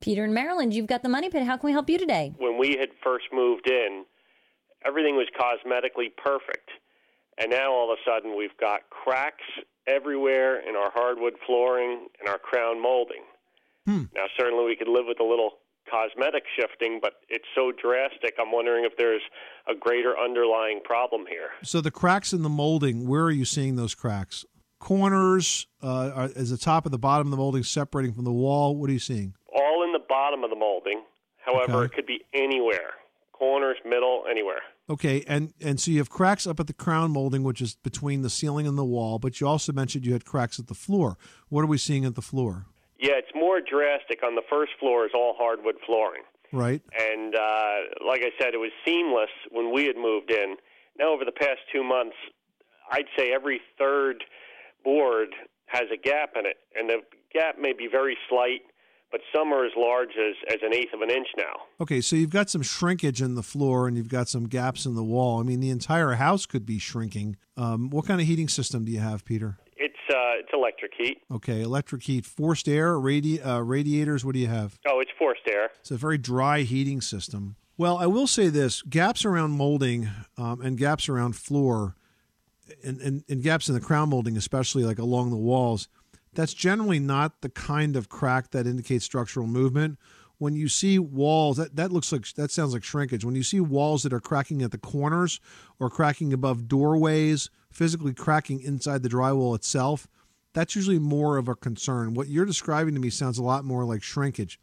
Peter in Maryland, you've got the money pit. How can we help you today? When we had first moved in, everything was cosmetically perfect. And now all of a sudden we've got cracks everywhere in our hardwood flooring and our crown molding. Hmm. Now, certainly we could live with a little cosmetic shifting, but it's so drastic. I'm wondering if there's a greater underlying problem here. So the cracks in the molding, where are you seeing those cracks? Corners, uh, are, is the top and the bottom of the molding separating from the wall? What are you seeing? All in the bottom of the molding. However, Okay. it could be anywhere corners, middle, anywhere. Okay, and and so you have cracks up at the crown molding, which is between the ceiling and the wall. But you also mentioned you had cracks at the floor. What are we seeing at the floor? Yeah, it's more drastic. On the first floor is all hardwood flooring. Right. And uh, like I said, it was seamless when we had moved in. Now, over the past two months, I'd say every third board has a gap in it, and the gap may be very slight, but some are as large as, as an eighth of an inch now. Okay, so you've got some shrinkage in the floor and you've got some gaps in the wall. I mean, the entire house could be shrinking. Um, what kind of heating system do you have, Peter? It's uh, it's electric heat. Okay, electric heat, forced air, radi- uh, radiators. What do you have? Oh, it's forced air. It's a very dry heating system. Well, I will say this: gaps around molding um, and gaps around floor, and, and, and gaps in the crown molding, especially like along the walls, that's generally not the kind of crack that indicates structural movement. When you see walls, that, that looks like that sounds like shrinkage. When you see walls that are cracking at the corners or cracking above doorways, physically cracking inside the drywall itself, that's usually more of a concern. What you're describing to me sounds a lot more like shrinkage.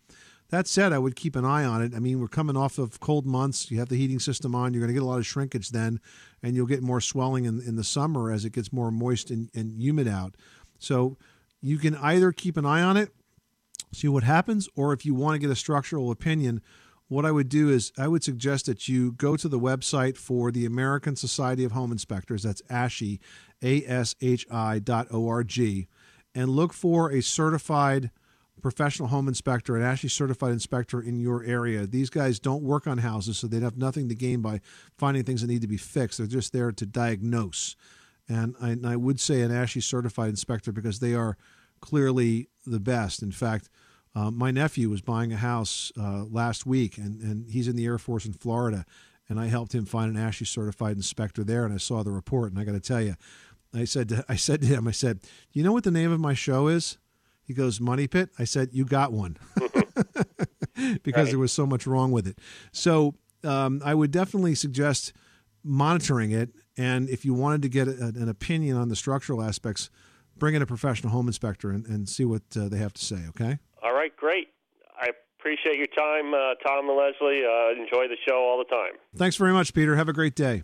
That said, I would keep an eye on it. I mean, we're coming off of cold months. You have the heating system on. You're going to get a lot of shrinkage then, and you'll get more swelling in, in the summer as it gets more moist and, and humid out. So you can either keep an eye on it, see what happens, or if you want to get a structural opinion, what I would do is I would suggest that you go to the website for the American Society of Home Inspectors. That's ASHI, A S H I dot O R G, and look for a certified professional home inspector, an ASHI certified inspector in your area. These guys don't work on houses, so they'd have nothing to gain by finding things that need to be fixed. They're just there to diagnose. And I, and I would say an ASHI certified inspector because they are clearly the best. In fact, uh, my nephew was buying a house uh, last week, and, and he's in the Air Force in Florida. And I helped him find an ASHI certified inspector there, and I saw the report. And I got to tell you, I said to, I said to him, I said, "Do you know what the name of my show is?" He goes, "Money Pit." I said, "You got one," because there was so much wrong with it. So um, I would definitely suggest monitoring it, and if you wanted to get a, an opinion on the structural aspects, bring in a professional home inspector and, and see what uh, they have to say. Okay. All right, great. I appreciate your time, uh, Tom and Leslie. Uh, enjoy the show all the time. Thanks very much, Peter. Have a great day.